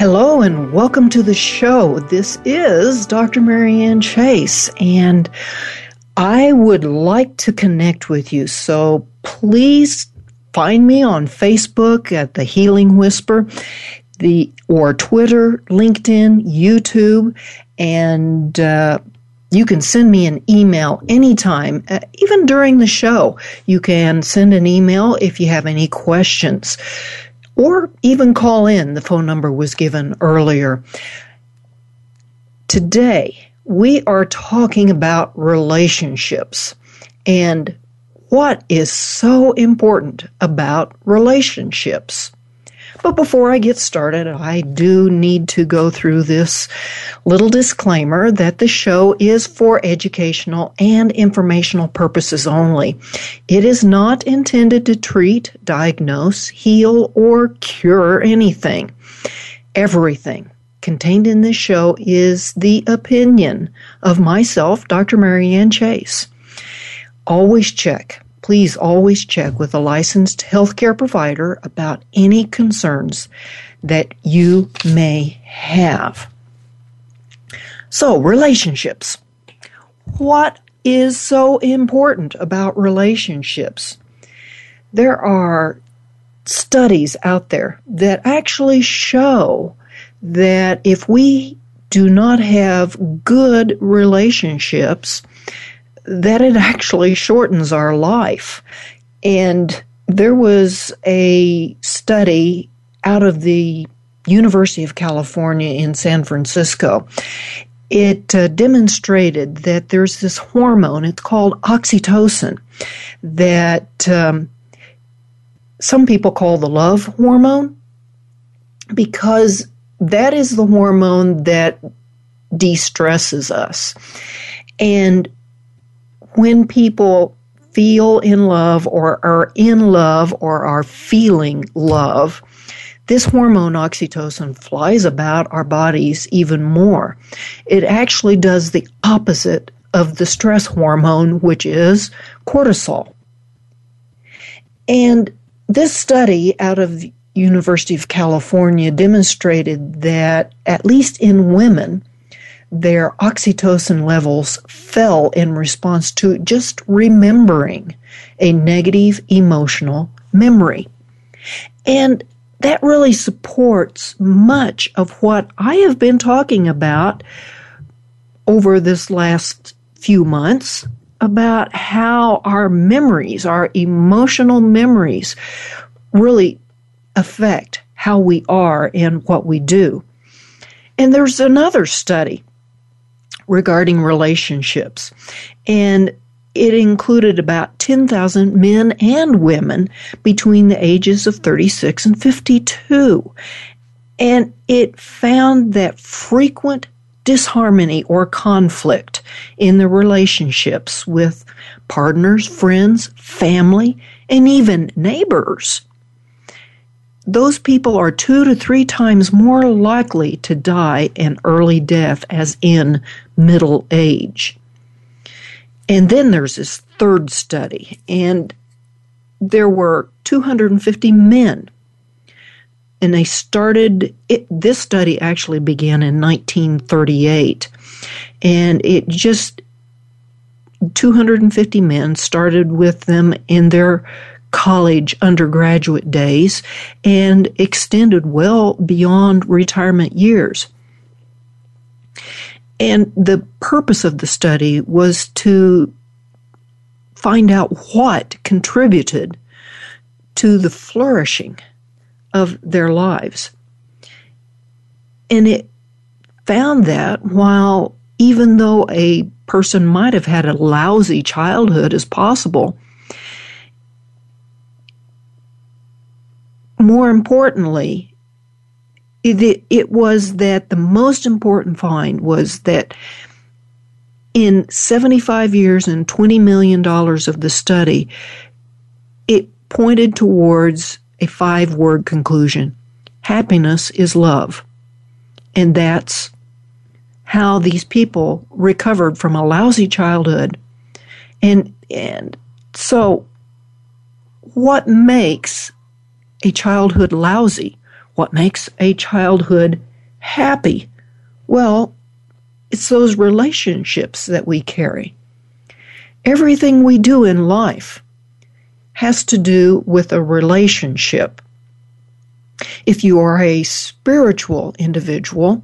Hello and welcome to the show. This is Dr. Marianne Chase, and I would like to connect with you. So please find me on Facebook at the Healing Whisper, the or Twitter, LinkedIn, YouTube, and uh, you can send me an email anytime, uh, even during the show. You can send an email if you have any questions or even call in. The phone number was given earlier. Today, we are talking about relationships and what is so important about relationships. But before I get started, I do need to go through this little disclaimer that the show is for educational and informational purposes only. It is not intended to treat, diagnose, heal, or cure anything. Everything contained in this show is the opinion of myself, Dr. Marianne Chase. Always check please always check with a licensed healthcare provider about any concerns that you may have. So, relationships. What is so important about relationships? There are studies out there that actually show that if we do not have good relationships, that it actually shortens our life. And there was a study out of the University of California in San Francisco. It uh, demonstrated that there's this hormone, it's called oxytocin, that um, some people call the love hormone because that is the hormone that de stresses us. And when people feel in love or are in love or are feeling love, this hormone oxytocin flies about our bodies even more. It actually does the opposite of the stress hormone, which is cortisol. And this study out of the University of California demonstrated that at least in women, their oxytocin levels fell in response to just remembering a negative emotional memory. And that really supports much of what I have been talking about over this last few months about how our memories, our emotional memories, really affect how we are and what we do. And there's another study regarding relationships. And it included about 10,000 men and women between the ages of 36 and 52. And it found that frequent disharmony or conflict in the relationships with partners, friends, family, and even neighbors those people are two to three times more likely to die an early death as in middle age. And then there's this third study, and there were 250 men. And they started, it, this study actually began in 1938. And it just 250 men started with them in their college undergraduate days and extended well beyond retirement years. And the purpose of the study was to find out what contributed to the flourishing of their lives. And it found that while even though a person might have had a lousy childhood as possible, more importantly, it, it was that the most important find was that in 75 years and $20 million of the study, it pointed towards a five word conclusion happiness is love. And that's how these people recovered from a lousy childhood. And, and so, what makes a childhood lousy? What makes a childhood happy? Well, it's those relationships that we carry. Everything we do in life has to do with a relationship. If you are a spiritual individual,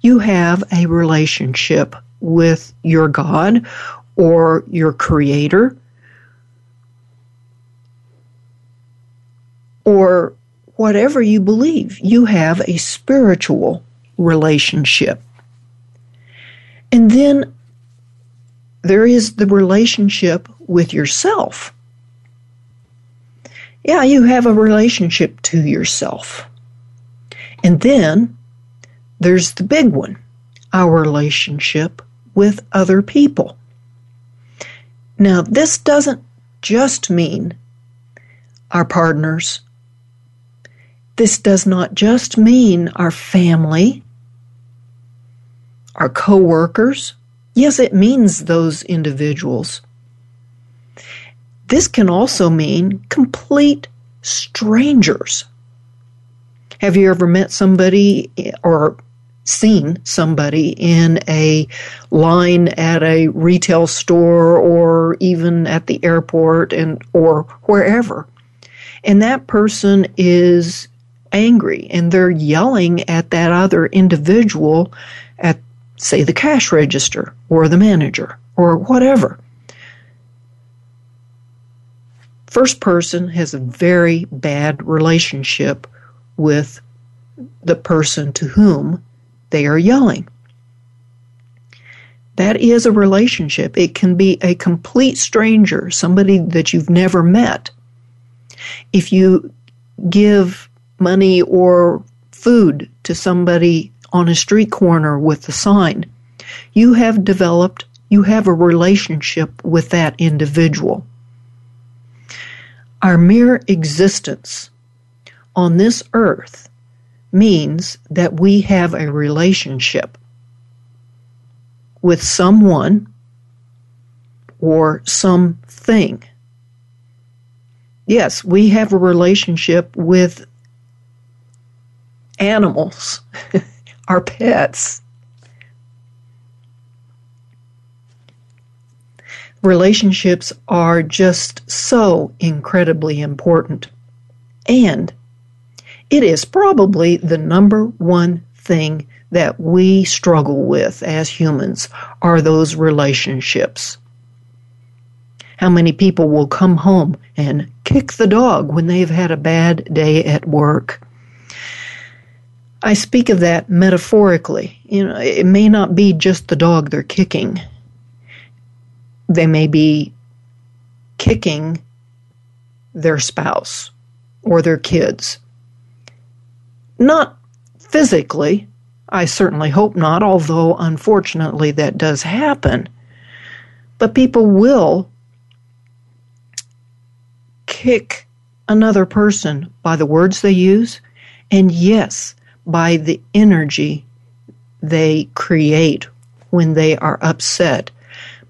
you have a relationship with your God or your Creator or whatever you believe. You have a spiritual relationship. And then there is the relationship with yourself. Yeah, you have a relationship to yourself. And then there's the big one our relationship with other people. Now, this doesn't just mean our partners. This does not just mean our family our coworkers. Yes, it means those individuals. This can also mean complete strangers. Have you ever met somebody or seen somebody in a line at a retail store or even at the airport and or wherever and that person is angry and they're yelling at that other individual at say, the cash register or the manager or whatever. First person has a very bad relationship with the person to whom they are yelling. That is a relationship. It can be a complete stranger, somebody that you've never met. If you give money or food to somebody on a street corner with a sign. You have developed, you have a relationship with that individual. Our mere existence on this earth means that we have a relationship with someone or something. Yes, we have a relationship with animals. our pets. Relationships are just so incredibly important. And it is probably the number one thing that we struggle with as humans are those relationships. How many people will come home and kick the dog when they've had a bad day at work? I speak of that metaphorically. You know, it may not be just the dog they're kicking. They may be kicking their spouse or their kids. Not physically, I certainly hope not, although unfortunately that does happen. But people will kick another person by the words they use. And yes, by the energy they create when they are upset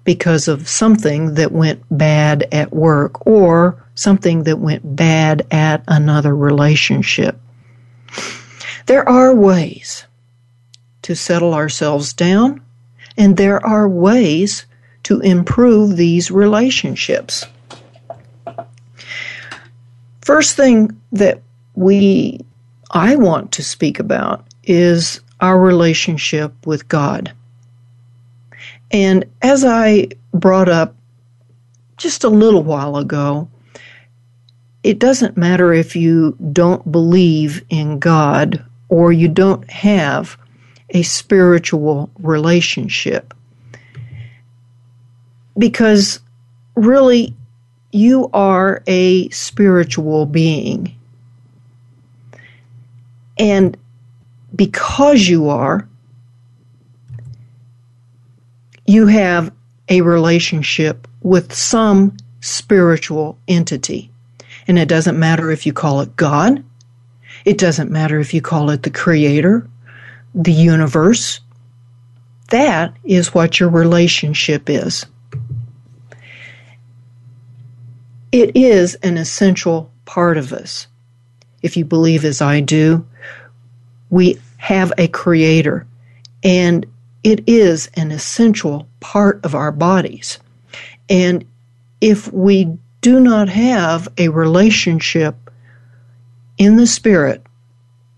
because of something that went bad at work or something that went bad at another relationship. There are ways to settle ourselves down, and there are ways to improve these relationships. First thing that we I want to speak about is our relationship with God. And as I brought up just a little while ago, it doesn't matter if you don't believe in God or you don't have a spiritual relationship. Because really, you are a spiritual being. And because you are, you have a relationship with some spiritual entity. And it doesn't matter if you call it God, it doesn't matter if you call it the Creator, the universe. That is what your relationship is. It is an essential part of us. If you believe as I do, we have a creator, and it is an essential part of our bodies. And if we do not have a relationship in the spirit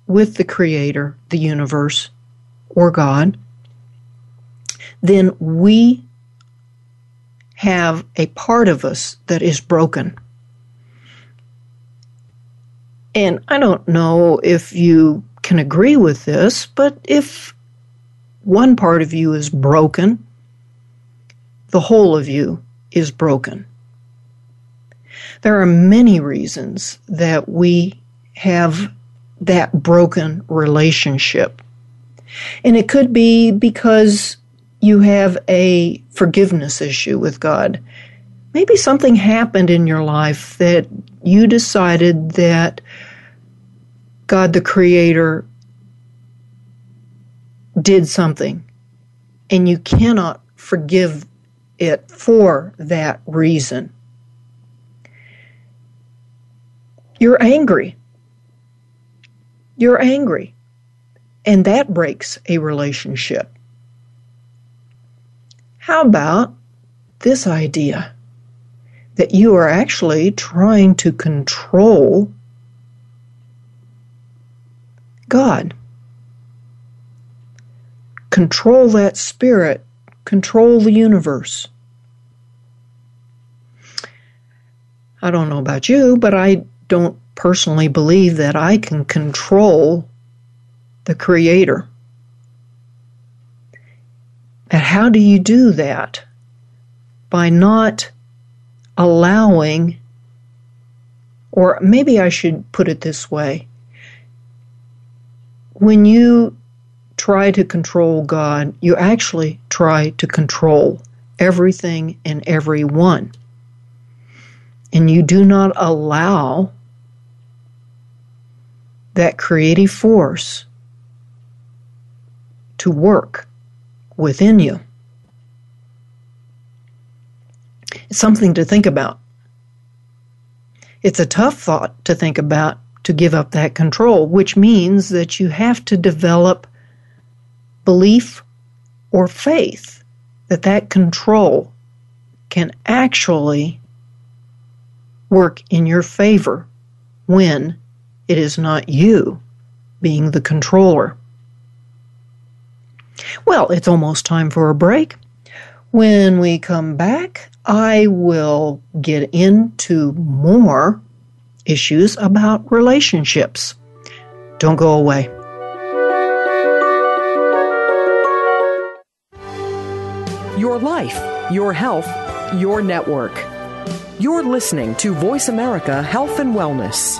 with the creator, the universe, or God, then we have a part of us that is broken. And I don't know if you can agree with this, but if one part of you is broken, the whole of you is broken. There are many reasons that we have that broken relationship. And it could be because you have a forgiveness issue with God. Maybe something happened in your life that you decided that God the Creator did something and you cannot forgive it for that reason. You're angry. You're angry. And that breaks a relationship. How about this idea that you are actually trying to control God? Control that spirit, control the universe. I don't know about you, but I don't personally believe that I can control the Creator. And how do you do that? By not allowing, or maybe I should put it this way when you try to control God, you actually try to control everything and everyone. And you do not allow that creative force to work within you. It's something to think about. It's a tough thought to think about to give up that control, which means that you have to develop belief or faith that that control can actually work in your favor when it is not you being the controller. Well, it's almost time for a break. When we come back, I will get into more issues about relationships. Don't go away. Your life, your health, your network. You're listening to Voice America Health and Wellness.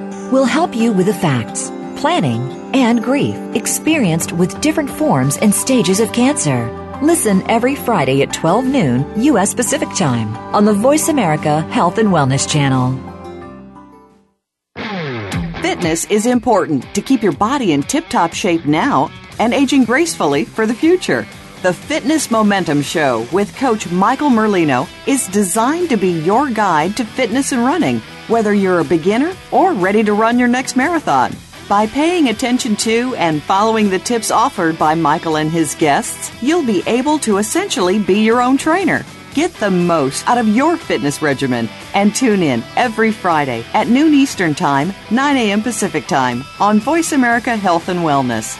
will help you with the facts, planning, and grief experienced with different forms and stages of cancer. Listen every Friday at 12 noon U.S. Pacific Time on the Voice America Health and Wellness Channel. Fitness is important to keep your body in tip top shape now and aging gracefully for the future. The Fitness Momentum Show with Coach Michael Merlino is designed to be your guide to fitness and running, whether you're a beginner or ready to run your next marathon. By paying attention to and following the tips offered by Michael and his guests, you'll be able to essentially be your own trainer. Get the most out of your fitness regimen and tune in every Friday at noon Eastern Time, 9 a.m. Pacific Time on Voice America Health and Wellness.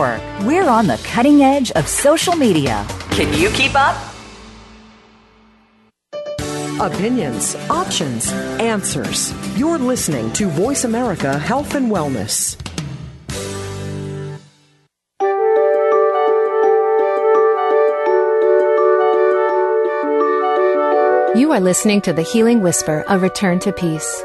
We're on the cutting edge of social media. Can you keep up? Opinions, options, answers. You're listening to Voice America Health and Wellness. You are listening to The Healing Whisper, a return to peace.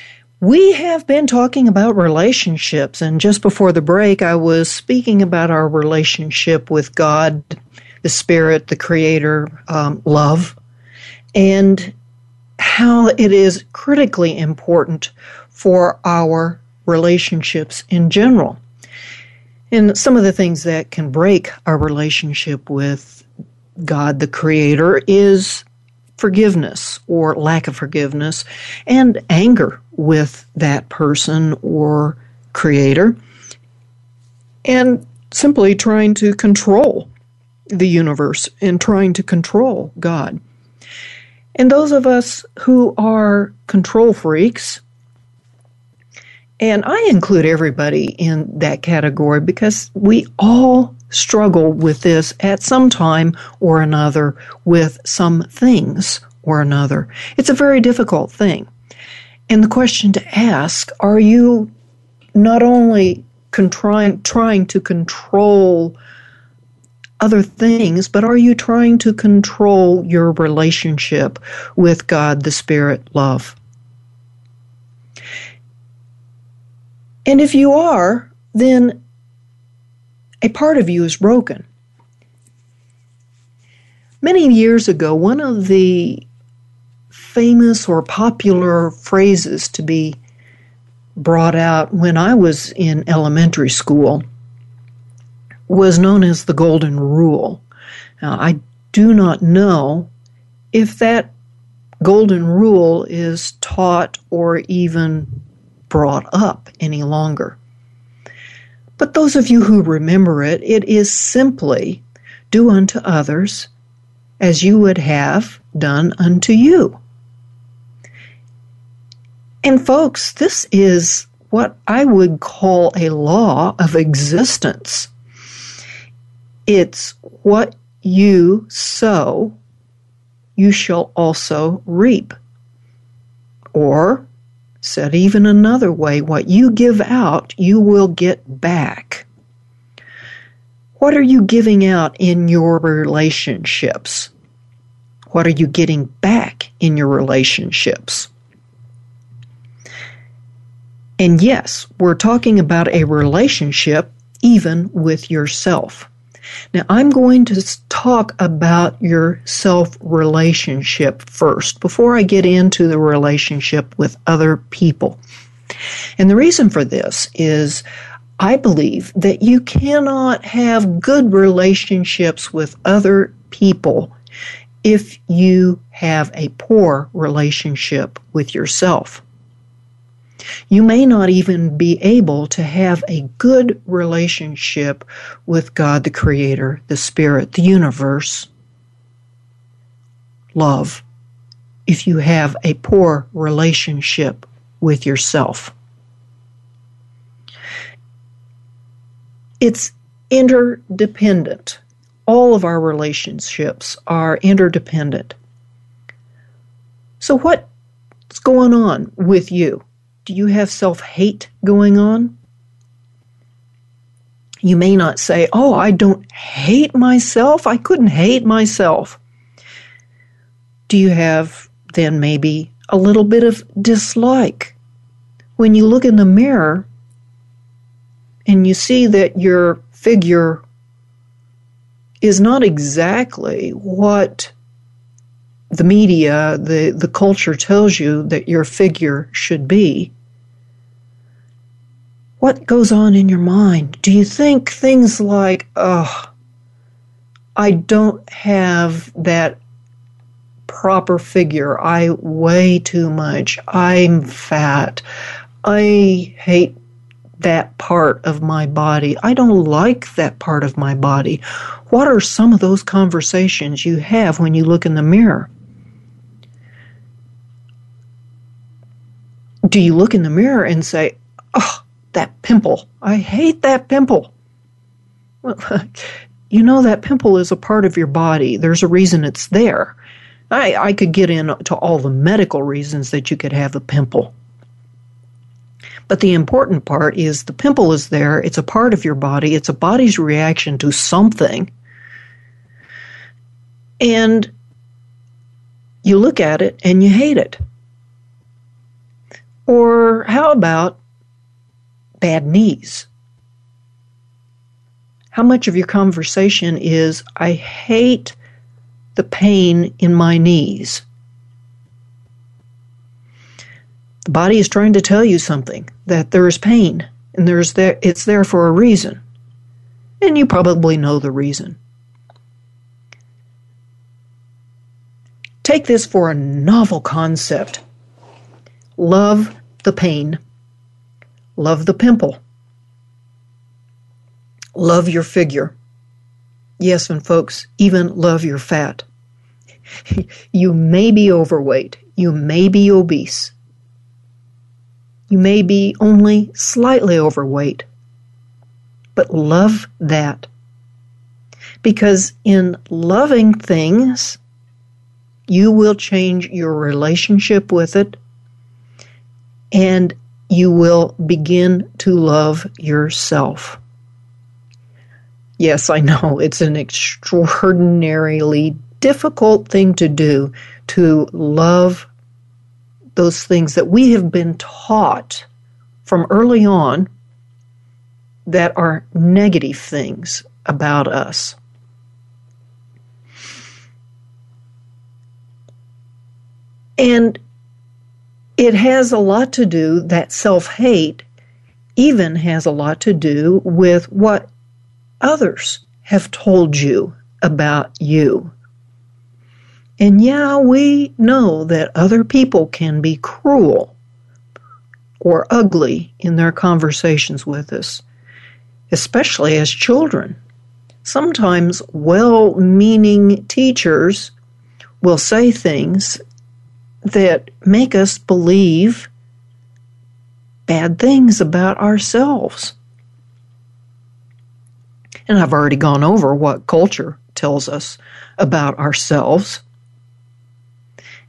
We have been talking about relationships, and just before the break, I was speaking about our relationship with God, the Spirit, the Creator, um, love, and how it is critically important for our relationships in general. And some of the things that can break our relationship with God, the Creator, is forgiveness or lack of forgiveness and anger with that person or creator and simply trying to control the universe and trying to control God. And those of us who are control freaks, and I include everybody in that category because we all struggle with this at some time or another with some things or another. It's a very difficult thing. And the question to ask are you not only trying, trying to control other things, but are you trying to control your relationship with God, the Spirit, love? And if you are, then a part of you is broken. Many years ago, one of the famous or popular phrases to be brought out when I was in elementary school was known as the Golden Rule. Now, I do not know if that Golden Rule is taught or even brought up any longer. But those of you who remember it, it is simply do unto others as you would have done unto you. And folks, this is what I would call a law of existence. It's what you sow, you shall also reap. Or Said even another way, what you give out, you will get back. What are you giving out in your relationships? What are you getting back in your relationships? And yes, we're talking about a relationship even with yourself. Now, I'm going to talk about your self relationship first before I get into the relationship with other people. And the reason for this is I believe that you cannot have good relationships with other people if you have a poor relationship with yourself. You may not even be able to have a good relationship with God, the Creator, the Spirit, the universe, love, if you have a poor relationship with yourself. It's interdependent. All of our relationships are interdependent. So, what's going on with you? Do you have self hate going on? You may not say, Oh, I don't hate myself. I couldn't hate myself. Do you have then maybe a little bit of dislike? When you look in the mirror and you see that your figure is not exactly what the media, the, the culture tells you that your figure should be, what goes on in your mind? Do you think things like, oh, I don't have that proper figure. I weigh too much. I'm fat. I hate that part of my body. I don't like that part of my body. What are some of those conversations you have when you look in the mirror? Do you look in the mirror and say, Oh, that pimple. I hate that pimple. Well, you know, that pimple is a part of your body. There's a reason it's there. I, I could get into all the medical reasons that you could have a pimple. But the important part is the pimple is there, it's a part of your body, it's a body's reaction to something. And you look at it and you hate it. Or how about bad knees? How much of your conversation is, I hate the pain in my knees? The body is trying to tell you something that there is pain and there's there it's there for a reason. And you probably know the reason. Take this for a novel concept. Love the pain. Love the pimple. Love your figure. Yes, and folks, even love your fat. you may be overweight. You may be obese. You may be only slightly overweight. But love that. Because in loving things, you will change your relationship with it and you will begin to love yourself. Yes, I know it's an extraordinarily difficult thing to do to love those things that we have been taught from early on that are negative things about us. And it has a lot to do, that self hate even has a lot to do with what others have told you about you. And yeah, we know that other people can be cruel or ugly in their conversations with us, especially as children. Sometimes well meaning teachers will say things that make us believe bad things about ourselves. And I've already gone over what culture tells us about ourselves.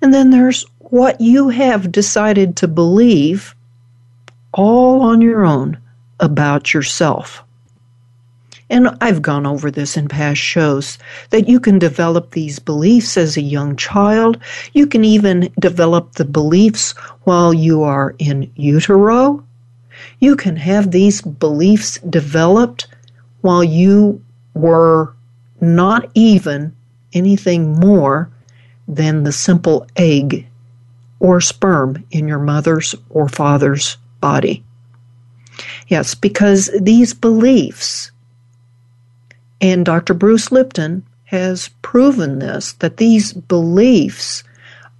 And then there's what you have decided to believe all on your own about yourself. And I've gone over this in past shows that you can develop these beliefs as a young child. You can even develop the beliefs while you are in utero. You can have these beliefs developed while you were not even anything more than the simple egg or sperm in your mother's or father's body. Yes, because these beliefs, and Dr. Bruce Lipton has proven this that these beliefs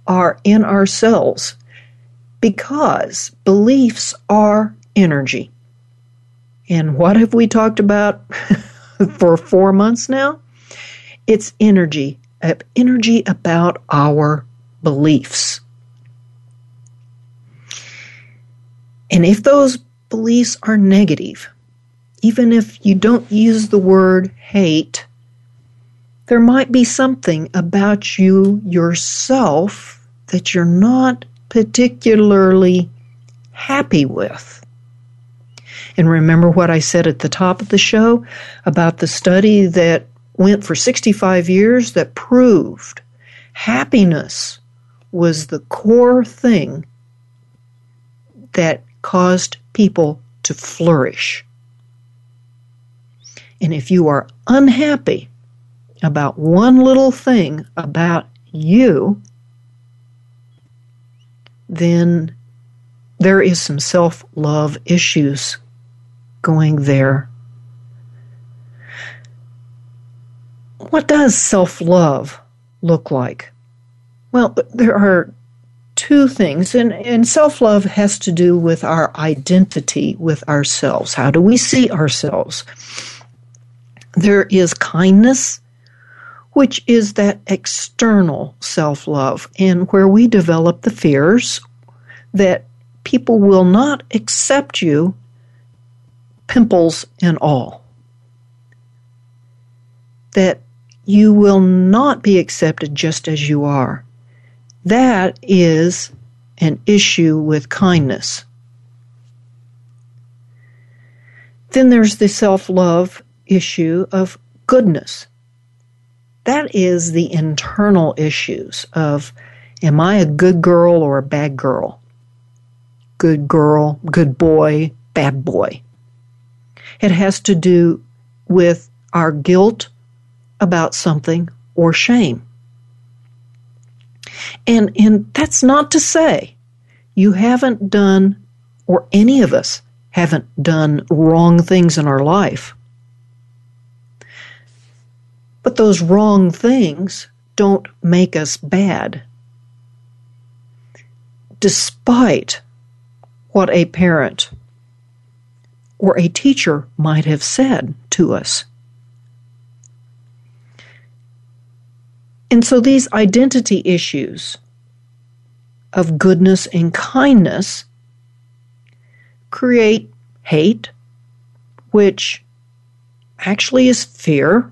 are in ourselves because beliefs are energy. And what have we talked about for four months now? It's energy, energy about our beliefs. And if those beliefs are negative, even if you don't use the word hate, there might be something about you yourself that you're not particularly happy with. And remember what I said at the top of the show about the study that went for 65 years that proved happiness was the core thing that caused people to flourish. And if you are unhappy about one little thing about you, then there is some self love issues going there. What does self love look like? Well, there are two things, and, and self love has to do with our identity with ourselves. How do we see ourselves? There is kindness, which is that external self love, and where we develop the fears that people will not accept you, pimples and all. That you will not be accepted just as you are. That is an issue with kindness. Then there's the self love issue of goodness. That is the internal issues of am I a good girl or a bad girl? Good girl, good boy, bad boy. It has to do with our guilt about something or shame. And, and that's not to say you haven't done, or any of us haven't done wrong things in our life. But those wrong things don't make us bad. Despite what a parent or a teacher might have said to us. And so these identity issues of goodness and kindness create hate, which actually is fear.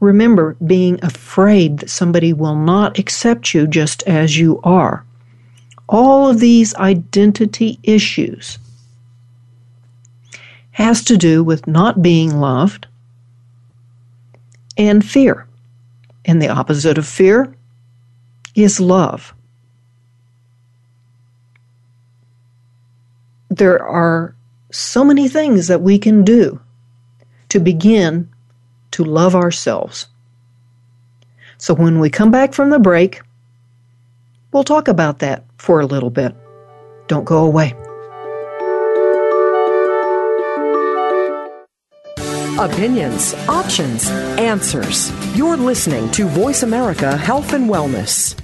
Remember, being afraid that somebody will not accept you just as you are. All of these identity issues has to do with not being loved and fear. And the opposite of fear is love. There are so many things that we can do to begin to love ourselves. So when we come back from the break, we'll talk about that for a little bit. Don't go away. Opinions, options, answers. You're listening to Voice America Health and Wellness.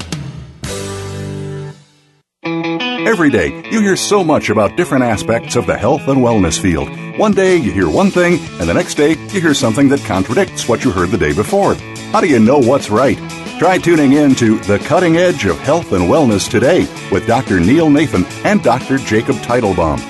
Every day, you hear so much about different aspects of the health and wellness field. One day, you hear one thing, and the next day, you hear something that contradicts what you heard the day before. How do you know what's right? Try tuning in to The Cutting Edge of Health and Wellness today with Dr. Neil Nathan and Dr. Jacob Teitelbaum.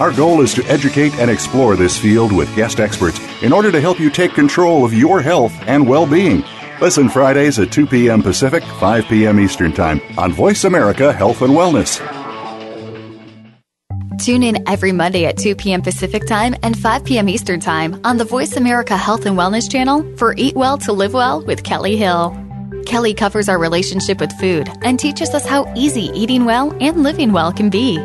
Our goal is to educate and explore this field with guest experts in order to help you take control of your health and well being. Listen Fridays at 2 p.m. Pacific, 5 p.m. Eastern Time on Voice America Health and Wellness. Tune in every Monday at 2 p.m. Pacific Time and 5 p.m. Eastern Time on the Voice America Health and Wellness channel for Eat Well to Live Well with Kelly Hill. Kelly covers our relationship with food and teaches us how easy eating well and living well can be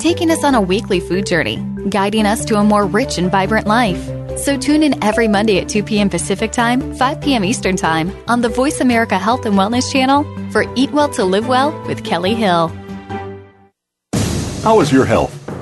taking us on a weekly food journey, guiding us to a more rich and vibrant life. So tune in every Monday at 2 p.m. Pacific Time, 5 p.m. Eastern Time on the Voice America Health and Wellness channel for Eat Well to Live Well with Kelly Hill. How is your health?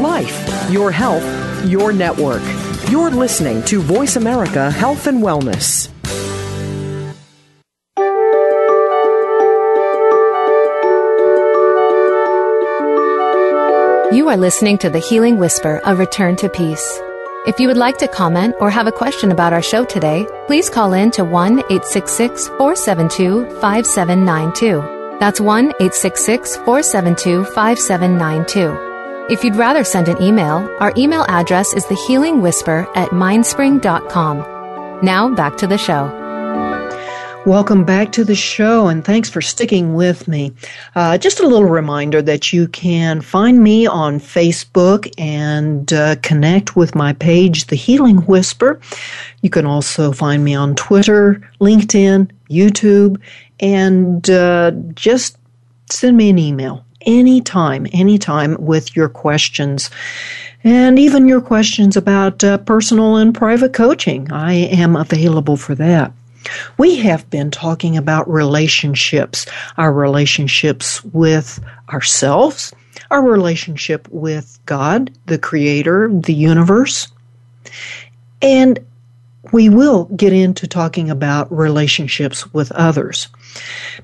Life, your health, your network. You're listening to Voice America Health and Wellness. You are listening to The Healing Whisper, a return to peace. If you would like to comment or have a question about our show today, please call in to 1 866 472 5792. That's 1 866 472 5792. If you'd rather send an email, our email address is thehealingwhisper at mindspring.com. Now back to the show. Welcome back to the show and thanks for sticking with me. Uh, just a little reminder that you can find me on Facebook and uh, connect with my page, The Healing Whisper. You can also find me on Twitter, LinkedIn, YouTube, and uh, just send me an email anytime, anytime with your questions and even your questions about uh, personal and private coaching. I am available for that. We have been talking about relationships, our relationships with ourselves, our relationship with God, the Creator, the universe. And we will get into talking about relationships with others.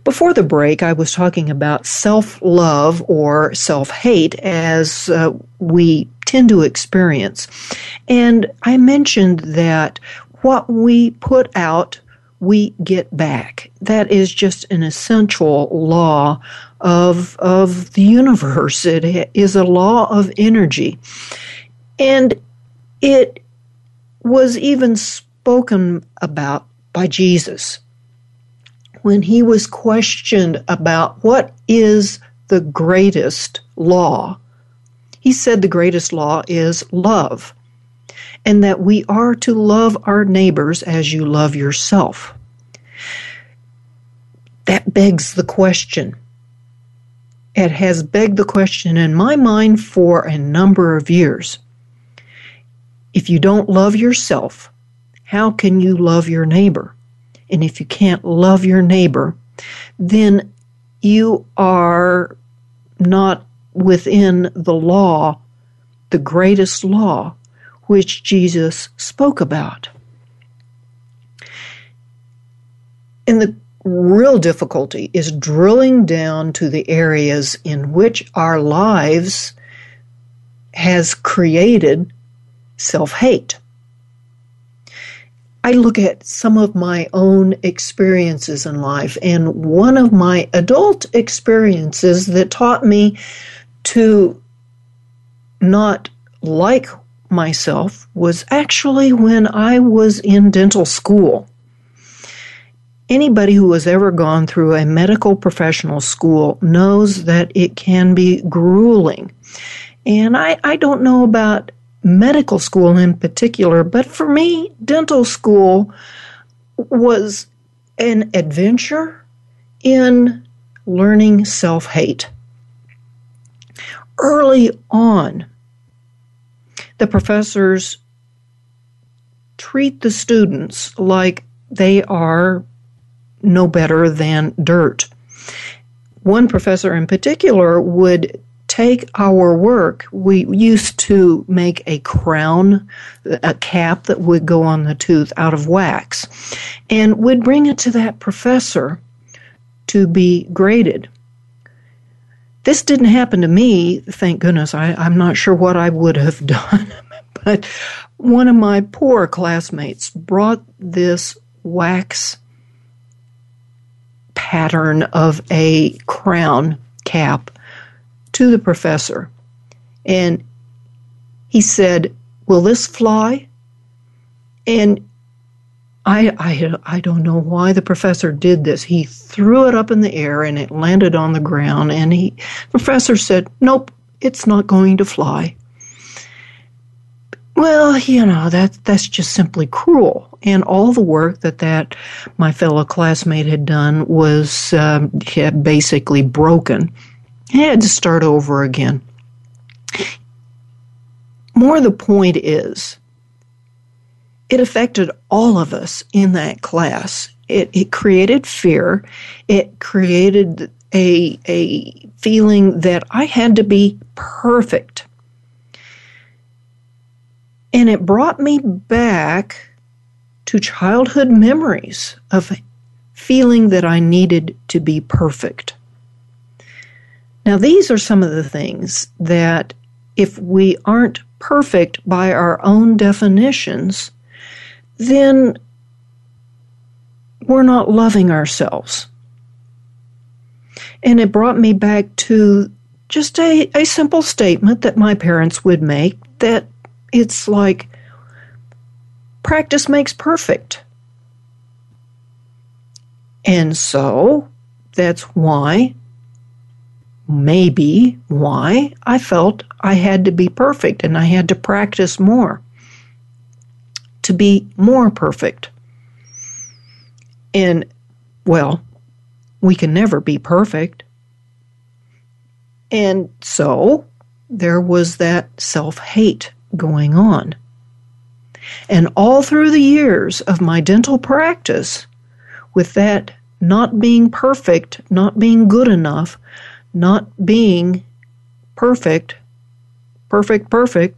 Before the break, I was talking about self love or self hate as uh, we tend to experience. And I mentioned that what we put out we get back. That is just an essential law of, of the universe. It is a law of energy. And it was even spoken about by Jesus when he was questioned about what is the greatest law. He said the greatest law is love and that we are to love our neighbors as you love yourself. That begs the question. It has begged the question in my mind for a number of years. If you don't love yourself, how can you love your neighbor? And if you can't love your neighbor, then you are not within the law, the greatest law, which Jesus spoke about. And the real difficulty is drilling down to the areas in which our lives has created self hate. I look at some of my own experiences in life, and one of my adult experiences that taught me to not like myself was actually when I was in dental school. Anybody who has ever gone through a medical professional school knows that it can be grueling. And I, I don't know about medical school in particular, but for me, dental school was an adventure in learning self hate. Early on, the professors treat the students like they are no better than dirt. One professor in particular would take our work. We used to make a crown, a cap that would go on the tooth out of wax, and would bring it to that professor to be graded. This didn't happen to me, thank goodness. I, I'm not sure what I would have done. but one of my poor classmates brought this wax pattern of a crown cap to the professor. And he said, Will this fly? And I, I, I don't know why the professor did this. He threw it up in the air and it landed on the ground. And he, professor said, Nope, it's not going to fly. well, you know, that that's just simply cruel. And all the work that that my fellow classmate had done was um, basically broken. He had to start over again. More the point is, it affected all of us in that class. It, it created fear. It created a, a feeling that I had to be perfect and it brought me back to childhood memories of feeling that I needed to be perfect. Now, these are some of the things that, if we aren't perfect by our own definitions, then we're not loving ourselves. And it brought me back to just a, a simple statement that my parents would make that it's like practice makes perfect. And so that's why, maybe why, I felt I had to be perfect and I had to practice more to be more perfect. And, well, we can never be perfect. And so there was that self hate going on. And all through the years of my dental practice, with that not being perfect, not being good enough, not being perfect, perfect, perfect,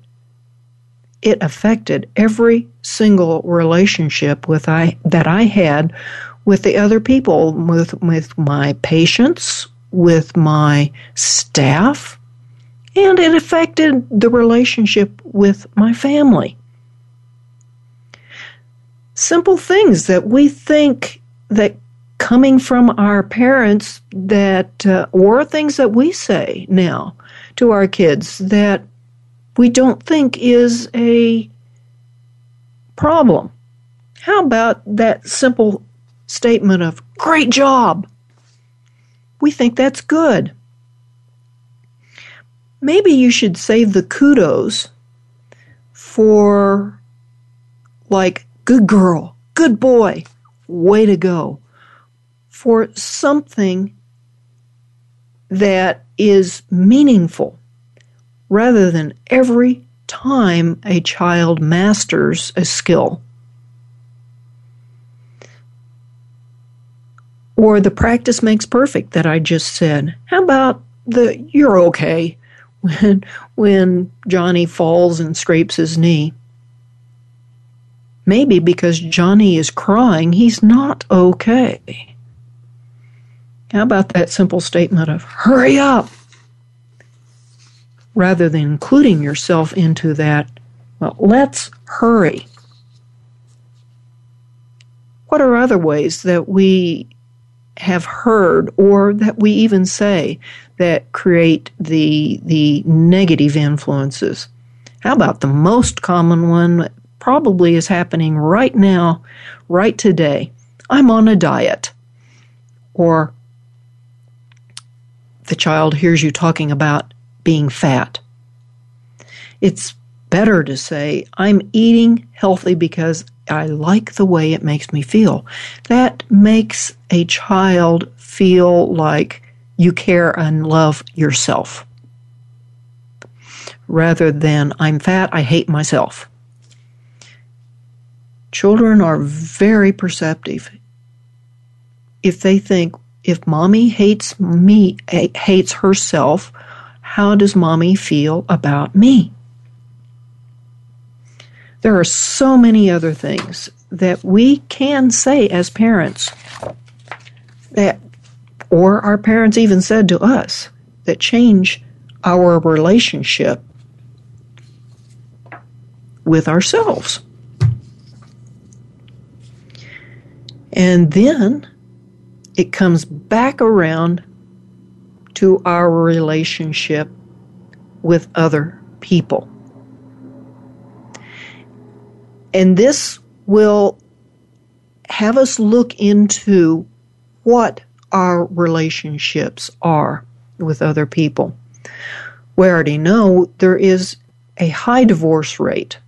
it affected every single relationship with I that I had with the other people, with with my patients, with my staff, and it affected the relationship with my family. Simple things that we think that coming from our parents that uh, things that we say now to our kids that we don't think is a problem. How about that simple statement of great job? We think that's good maybe you should save the kudos for like good girl, good boy, way to go, for something that is meaningful rather than every time a child masters a skill. Or the practice makes perfect that I just said. How about the you're okay? when when Johnny falls and scrapes his knee. Maybe because Johnny is crying, he's not okay. How about that simple statement of hurry up? Rather than including yourself into that, well, let's hurry. What are other ways that we have heard or that we even say that create the the negative influences. How about the most common one probably is happening right now, right today. I'm on a diet. Or the child hears you talking about being fat. It's better to say, I'm eating healthy because I like the way it makes me feel. That makes a child feel like you care and love yourself rather than I'm fat, I hate myself. Children are very perceptive. If they think, if mommy hates me, hates herself, how does mommy feel about me? There are so many other things that we can say as parents that or our parents even said to us that change our relationship with ourselves. And then it comes back around to our relationship with other people. And this will have us look into what our relationships are with other people. We already know there is a high divorce rate.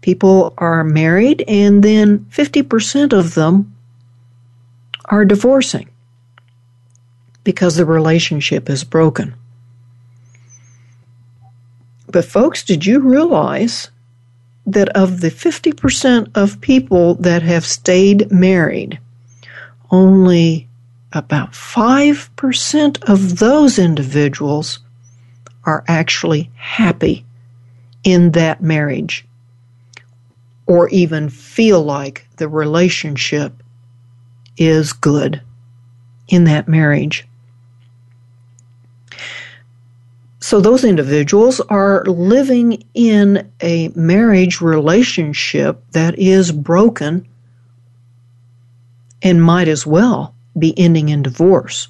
People are married, and then 50% of them are divorcing because the relationship is broken. But, folks, did you realize that of the 50% of people that have stayed married, only about 5% of those individuals are actually happy in that marriage or even feel like the relationship is good in that marriage. So those individuals are living in a marriage relationship that is broken and might as well be ending in divorce.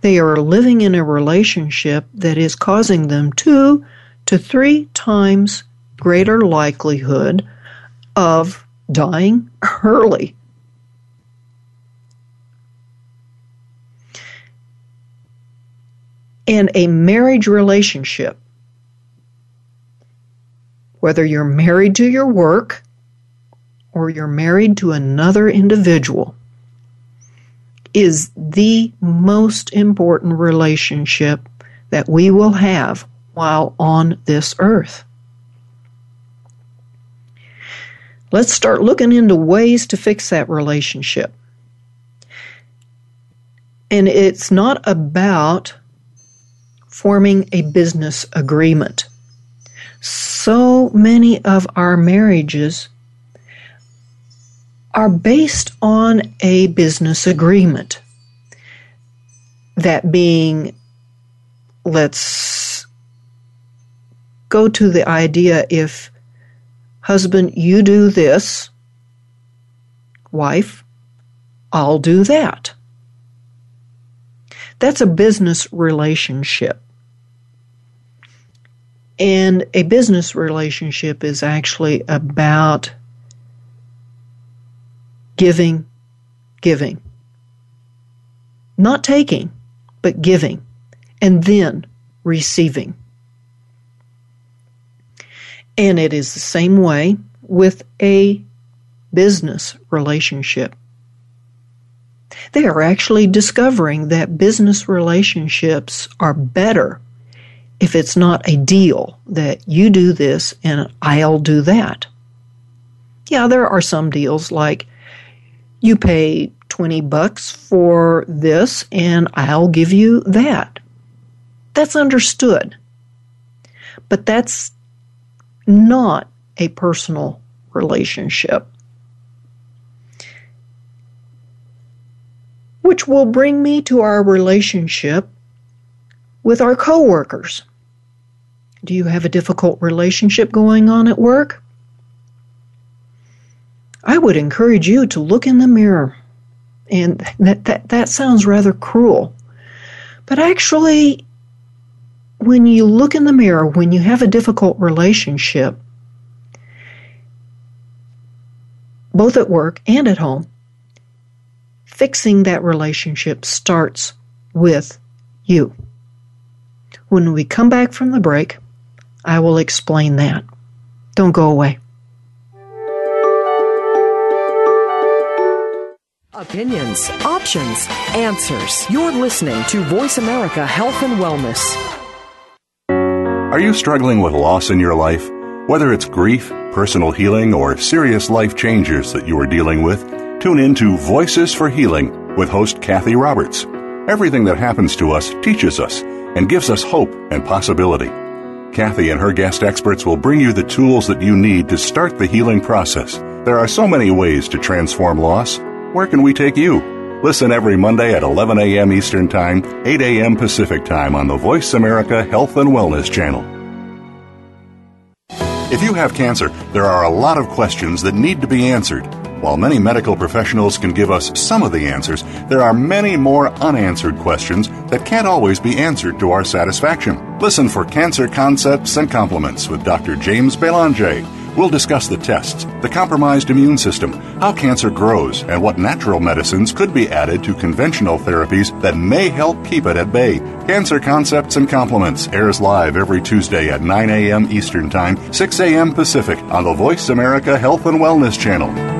They are living in a relationship that is causing them two to three times greater likelihood of dying early. In a marriage relationship, whether you're married to your work or you're married to another individual, is the most important relationship that we will have while on this earth. Let's start looking into ways to fix that relationship. And it's not about forming a business agreement. So many of our marriages are based on a business agreement. That being, let's go to the idea if, husband, you do this, wife, I'll do that. That's a business relationship. And a business relationship is actually about giving, giving. Not taking, but giving, and then receiving. And it is the same way with a business relationship. They are actually discovering that business relationships are better if it's not a deal that you do this and I'll do that. Yeah, there are some deals like you pay 20 bucks for this and I'll give you that. That's understood. But that's not a personal relationship. Which will bring me to our relationship with our coworkers. Do you have a difficult relationship going on at work? I would encourage you to look in the mirror. And that, that, that sounds rather cruel. But actually, when you look in the mirror, when you have a difficult relationship, both at work and at home, fixing that relationship starts with you. When we come back from the break, I will explain that. Don't go away. Opinions, options, answers. You're listening to Voice America Health and Wellness. Are you struggling with loss in your life? Whether it's grief, personal healing, or serious life changes that you are dealing with, tune in to Voices for Healing with host Kathy Roberts. Everything that happens to us teaches us and gives us hope and possibility. Kathy and her guest experts will bring you the tools that you need to start the healing process. There are so many ways to transform loss where can we take you? Listen every Monday at 11 a.m. Eastern Time, 8 a.m. Pacific Time on the Voice America Health and Wellness Channel. If you have cancer, there are a lot of questions that need to be answered. While many medical professionals can give us some of the answers, there are many more unanswered questions that can't always be answered to our satisfaction. Listen for Cancer Concepts and Compliments with Dr. James Belanger We'll discuss the tests, the compromised immune system, how cancer grows, and what natural medicines could be added to conventional therapies that may help keep it at bay. Cancer Concepts and Compliments airs live every Tuesday at 9 a.m. Eastern Time, 6 a.m. Pacific on the Voice America Health and Wellness Channel.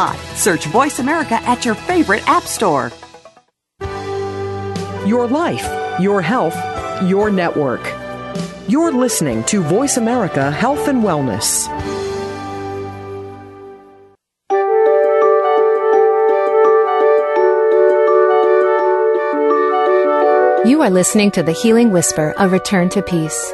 spot. Search Voice America at your favorite app store. Your life, your health, your network. You're listening to Voice America Health and Wellness. You are listening to The Healing Whisper, a return to peace.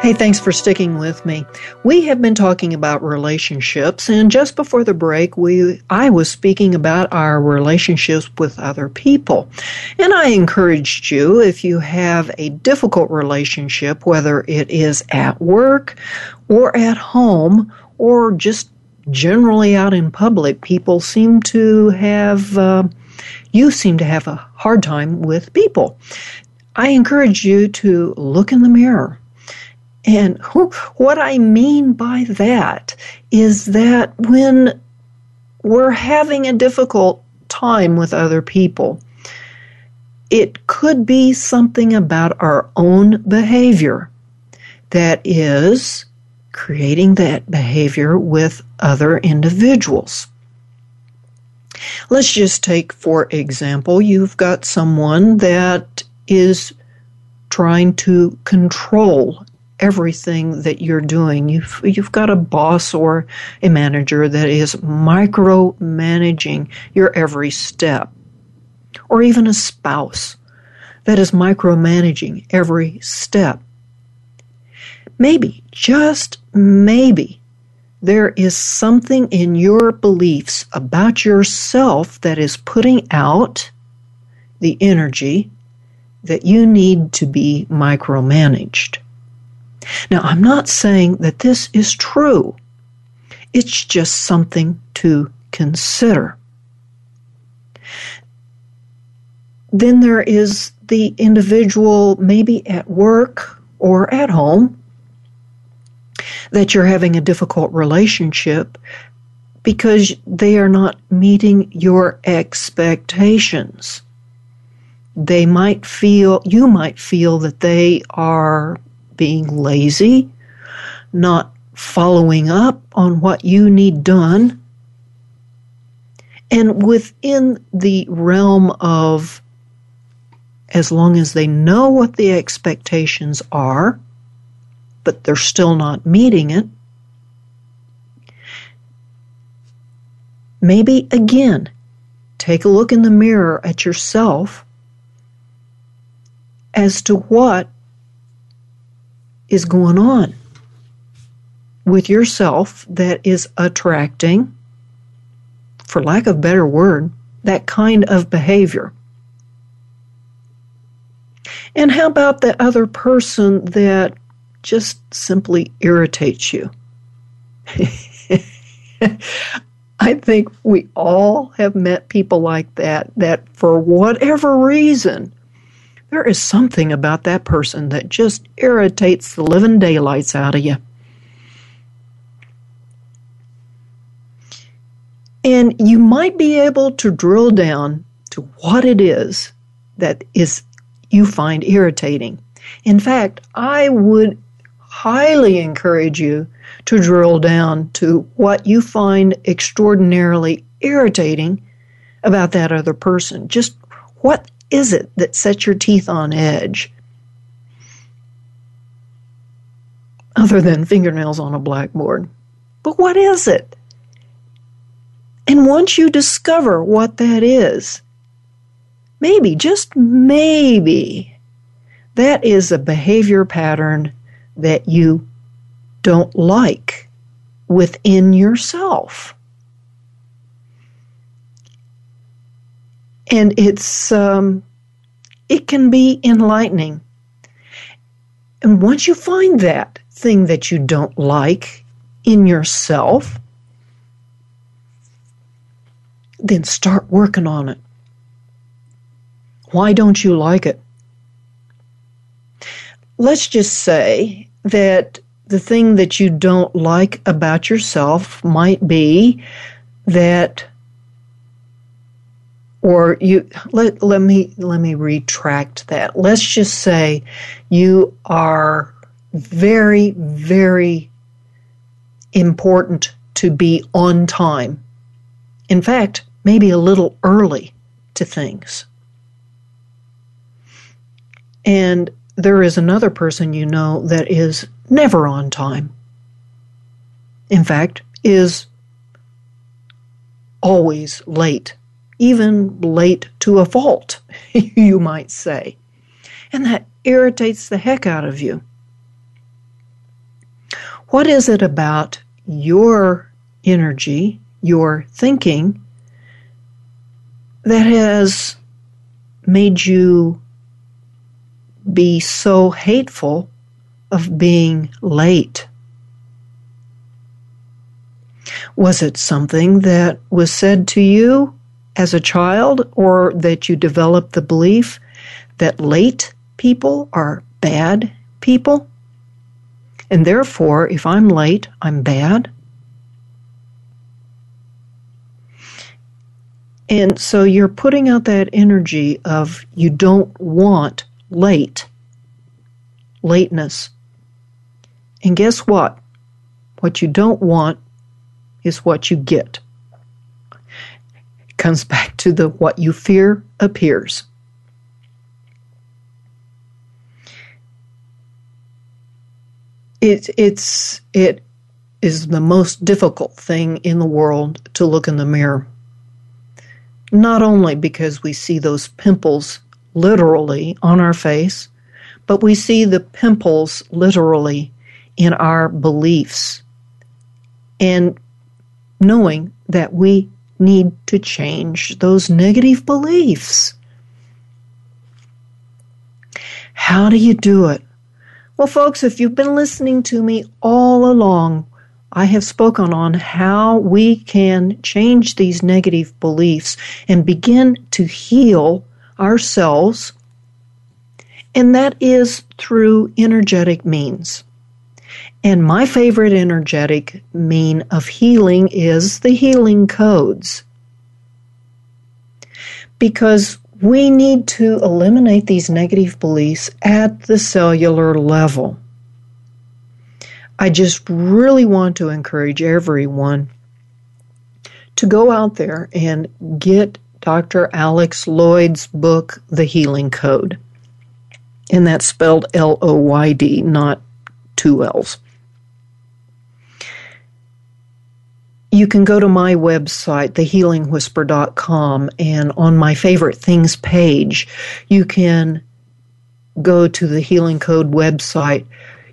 Hey, thanks for sticking with me. We have been talking about relationships, and just before the break, we I was speaking about our relationships with other people. And I encouraged you if you have a difficult relationship, whether it is at work or at home or just generally out in public, people seem to have uh, you seem to have a hard time with people. I encourage you to look in the mirror and what I mean by that is that when we're having a difficult time with other people, it could be something about our own behavior that is creating that behavior with other individuals. Let's just take, for example, you've got someone that is trying to control everything that you're doing. You've, you've got a boss or a manager that is micromanaging your every step, or even a spouse that is micromanaging every step. Maybe, just maybe, there is something in your beliefs about yourself that is putting out the energy that you need to be micromanaged. Now, I'm not saying that this is true, it's just something to consider. Then there is the individual, maybe at work or at home, that you're having a difficult relationship because they are not meeting your expectations. They might feel, you might feel that they are being lazy, not following up on what you need done. And within the realm of as long as they know what the expectations are, but they're still not meeting it, maybe again, take a look in the mirror at yourself as to what is going on with yourself that is attracting, for lack of better word, that kind of behavior. And how about the other person that just simply irritates you? I think we all have met people like that, that for whatever reason, there is something about that person that just irritates the living daylights out of you. And you might be able to drill down to what it is that is you find irritating. In fact, I would highly encourage you to drill down to what you find extraordinarily irritating about that other person. Just what is it that sets your teeth on edge? Other than fingernails on a blackboard. But what is it? And once you discover what that is, maybe, just maybe, that is a behavior pattern that you don't like within yourself. And it's um, it can be enlightening. And once you find that thing that you don't like in yourself, then start working on it. Why don't you like it? Let's just say that the thing that you don't like about yourself might be that or you let let me let me retract that. Let's just say you are very very important to be on time. In fact, maybe a little early to things. And there is another person you know that is never on time. In fact, is always late, even late to a fault, you might say. And that irritates the heck out of you. What is it about your energy, your thinking, that has made you be so hateful of being late? Was it something that was said to you as a child, or that you develop the belief that late people are bad people? And therefore, if I'm late, I'm bad? And so you're putting out that energy of you don't want late, lateness. And guess what? What you don't want is what you get. Comes back to the what you fear appears. It, it's, it is the most difficult thing in the world to look in the mirror not only because we see those pimples literally on our face, but we see the pimples literally in our beliefs. And knowing that we need to change those negative beliefs. How do you do it? Well, folks, if you've been listening to me all along, I have spoken on how we can change these negative beliefs and begin to heal ourselves, and that is through energetic means. And my favorite energetic mean of healing is the healing codes. Because we need to eliminate these negative beliefs at the cellular level. I just really want to encourage everyone to go out there and get Dr. Alex Loyd's book, The Healing Code. And that's spelled L O Y D, not two L's. You can go to my website, thehealingwhisper.com, and on my favorite things page, you can go to the Healing Code website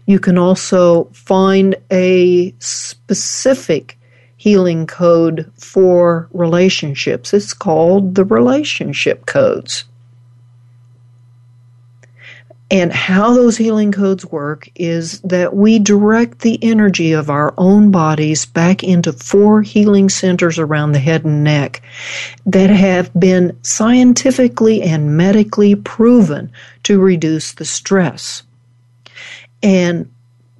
you can also find a specific healing code for relationships. It's called the relationship codes. And how those healing codes work is that we direct the energy of our own bodies back into four healing centers around the head and neck that have been scientifically and medically proven to reduce the stress. And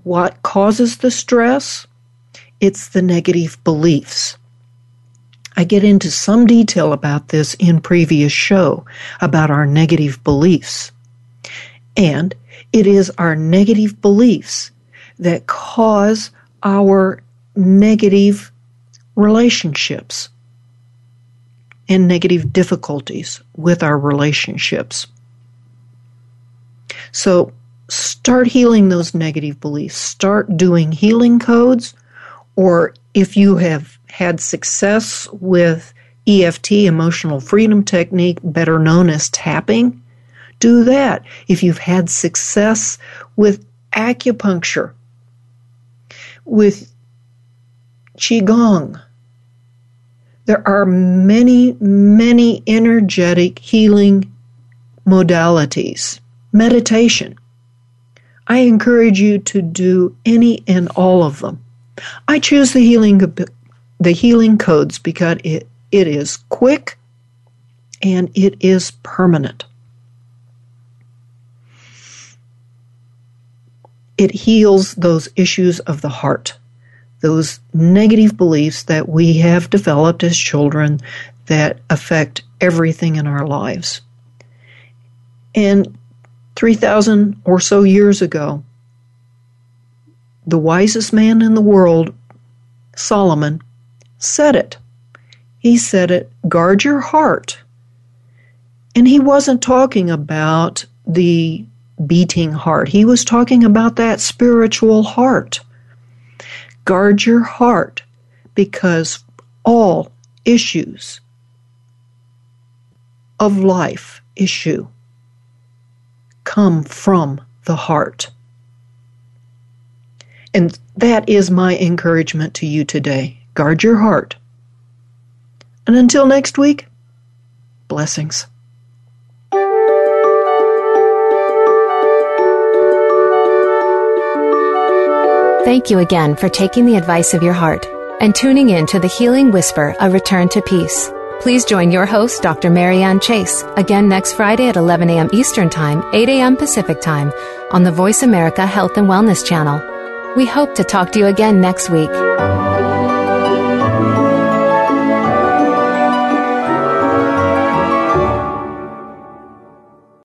what causes the stress? It's the negative beliefs. I get into some detail about this in previous show about our negative beliefs. And it is our negative beliefs that cause our negative relationships. and negative difficulties with our relationships. So start healing those negative beliefs. Start doing healing codes, or if you have had success with EFT, emotional freedom technique, better known as tapping, do that. If you've had success with acupuncture, with Qigong, there are many, many energetic healing modalities. Meditation. I encourage you to do any and all of them. I choose the healing the healing codes because it, it is quick and it is permanent. It heals those issues of the heart, those negative beliefs that we have developed as children that affect everything in our lives. And 3,000 or so years ago, the wisest man in the world, Solomon, said it. He said it, guard your heart. And he wasn't talking about the beating heart, he was talking about that spiritual heart. Guard your heart because all issues of life issue come from the heart. And that is my encouragement to you today. Guard your heart. And until next week, blessings. Thank you again for taking the advice of your heart and tuning in to the Healing Whisper, A Return to Peace. Please join your host, Dr. Marianne Chase, again next Friday at 11 a.m. Eastern Time, 8 a.m. Pacific Time on the Voice America Health and Wellness Channel. We hope to talk to you again next week.